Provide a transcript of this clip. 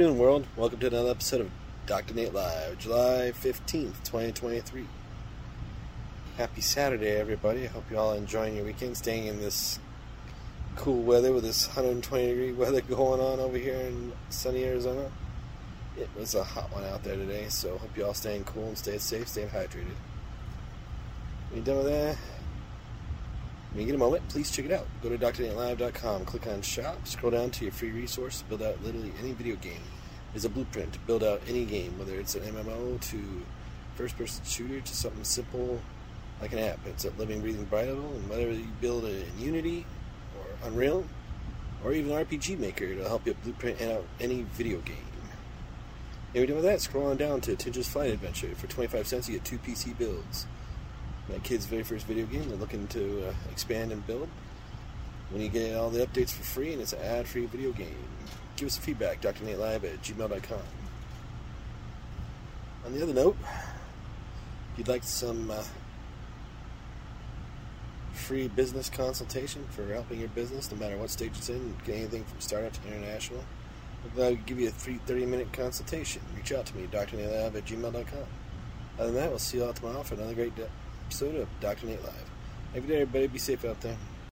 afternoon, world. Welcome to another episode of Dr. Nate Live, July 15th, 2023. Happy Saturday, everybody. I hope you all enjoying your weekend, staying in this cool weather with this 120 degree weather going on over here in sunny Arizona. It was a hot one out there today, so hope you all staying cool and staying safe, staying hydrated. When you're done with that, when you get a moment, please check it out. Go to drnatelive.com, click on shop, scroll down to your free resource, build out literally any video game. There's a blueprint to build out any game, whether it's an MMO to first person shooter to something simple like an app. It's a living, breathing Bible, and whether you build it in Unity or Unreal or even RPG Maker it'll help you blueprint out any video game. And we're done with that, scroll on down to Tinja's Flight Adventure. For 25 cents, you get two PC builds my kid's very first video game. They're looking to uh, expand and build. When you get all the updates for free and it's an ad free video game, give us feedback, dr. drnatelive at gmail.com. On the other note, if you'd like some uh, free business consultation for helping your business, no matter what stage it's in, get anything from startup to international, to give you a free 30 minute consultation. Reach out to me, drnatelive at gmail.com. Other than that, we'll see you all tomorrow for another great day episode of Dr. Nate Live. Every day, everybody, be safe out there.